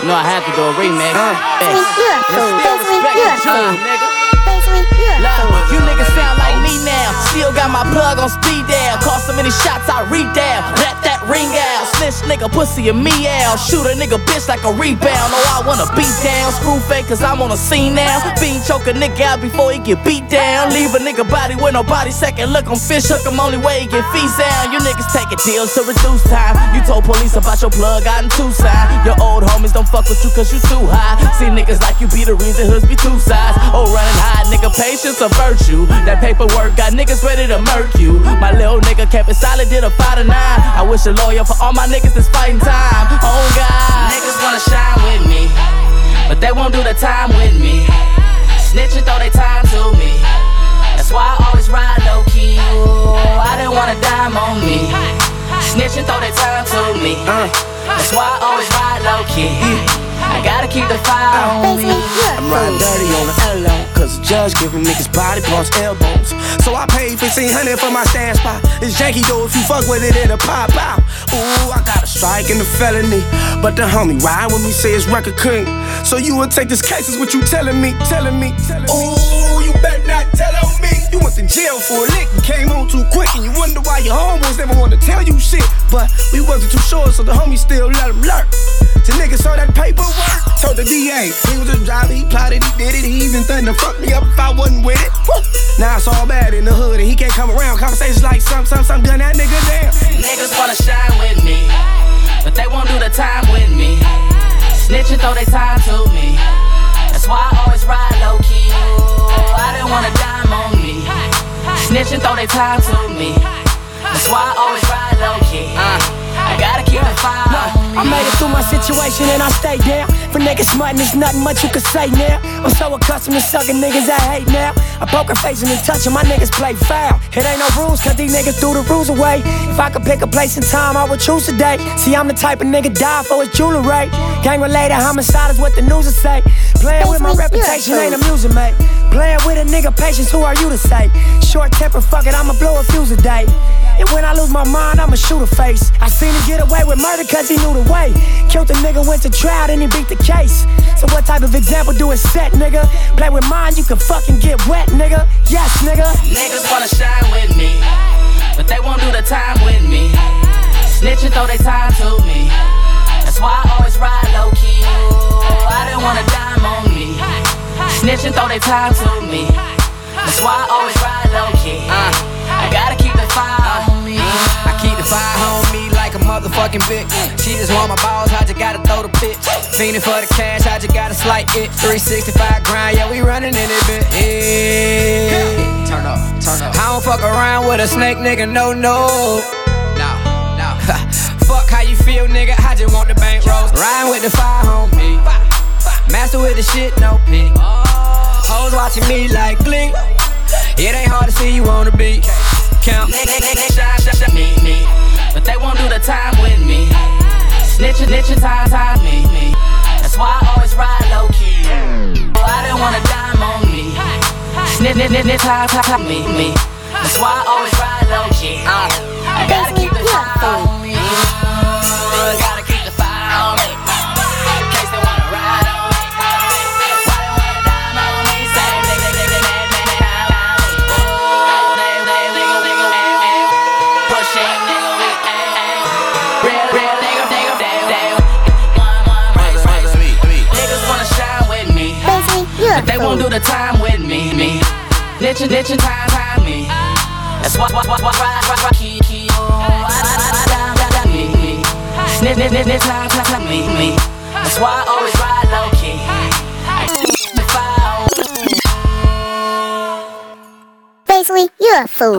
You know I have to do a remix. Uh, you're a fool. You're nigga. Look, you niggas sound like me now. Still got my plug on speed dial. Call so many shots, I. That Snitch nigga, pussy and me out. Shoot a nigga bitch like a rebound. Oh, I wanna beat down. Screw fake, cause I'm on the scene now. Bean choke a nigga out before he get beat down. Leave a nigga body with no body second. Look, I'm fish hook, I'm only way he get fees down. You niggas taking deals to reduce time. You told police about your plug out in Tucson. Your old homies don't fuck with you cause you too high. See niggas like you be the reason hoods be two sides. Oh, running high, nigga, patience a virtue. That paperwork got niggas ready to murk you. My little nigga kept it solid, did a five to nine. I wish a lawyer for all my niggas that's fighting time. Oh God. Niggas wanna shine with me, but they won't do the time with me. Snitching throw they time to me. That's why I always ride low key. Ooh, I didn't want a dime on me. Snitching throw they time to me. Uh. That's why I always ride low key. I gotta keep the fire uh, on me. I'm riding dirty on the L cause the judge giving niggas body parts, elbows. So I paid 1500 for my stand spot. It's janky though if you fuck with it, it'll pop out. Ooh, I got a strike and a felony. But the homie ride with me, say it's record king. So you would take this case, is what you telling me, telling me, telling me. Ooh, you better not tell on me. You went to jail for a lick and came home too quick, and you wonder why your homeboys never want to tell you shit. But we wasn't too sure, so the homie still let him lurk. The nigga saw that paperwork, told the DA he was a driver, he plotted, he did it, he even threatened to fuck me up if I wasn't with it. Woo. Now it's all bad in the hood, and he can't come around. Conversations like some, some, some, gun that nigga down. Niggas wanna shine with me, but they won't do the time with me. Snitching throw they time to me. That's why I always ride low key. Ooh, I didn't want a dime on me. Snitching throw they time to me. That's why I always ride low key. Uh. I gotta keep it fire. I made it through my situation and I stay down. For niggas smutting, there's nothing much you can say now. I'm so accustomed to sucking niggas I hate now. I poker face and touch my niggas play foul. It ain't no rules, cause these niggas threw the rules away. If I could pick a place and time, I would choose today. See, I'm the type of nigga die for his jewelry. Gang related homicide is what the news will say. Playing with my reputation ain't amusing, mate. Playing with a nigga patience, who are you to say? Short temper, fuck it, I'ma blow a fuse a day. And when I lose my mind, I'ma shoot a face. I seen him get away with murder cause he knew the way. Killed the nigga, went to trial, and he beat the case. So what type of example do it set, nigga? Play with mine, you can fucking get wet, nigga. Yes, nigga. Niggas wanna shine with me, but they won't do the time with me. Snitching throw they time to me. That's why I always ride low key. Ooh, I didn't want a dime on me. Snitching throw they time to me. Motherfucking bitch. She just want my balls, I just gotta throw the bitch. Fiending for the cash, I just gotta slight it. 365 grind, yeah, we running in it, bitch. Yeah. Turn up, turn up. I don't fuck around with a snake, nigga, no, no. Now, now. Fuck how you feel, nigga, I just want the bank rolls. Riding with the fire on me. Master with the shit, no pick. Hoes watching me like glee. It ain't hard to see you on the beat. Count. They, they, they, they they won't do time with me. Snitching, snitching, time, time, me, me. That's why I always ride low key. Oh, I didn't want a dime on me. Snitch, snitch, snitch, time, time, me, me. That's why I always ride low key. Uh, I gotta keep the fire on me. The time with me, me. Snitching, snitching, time, time, me. That's why, why, why, why, why. The fire on Basically, you're a fool.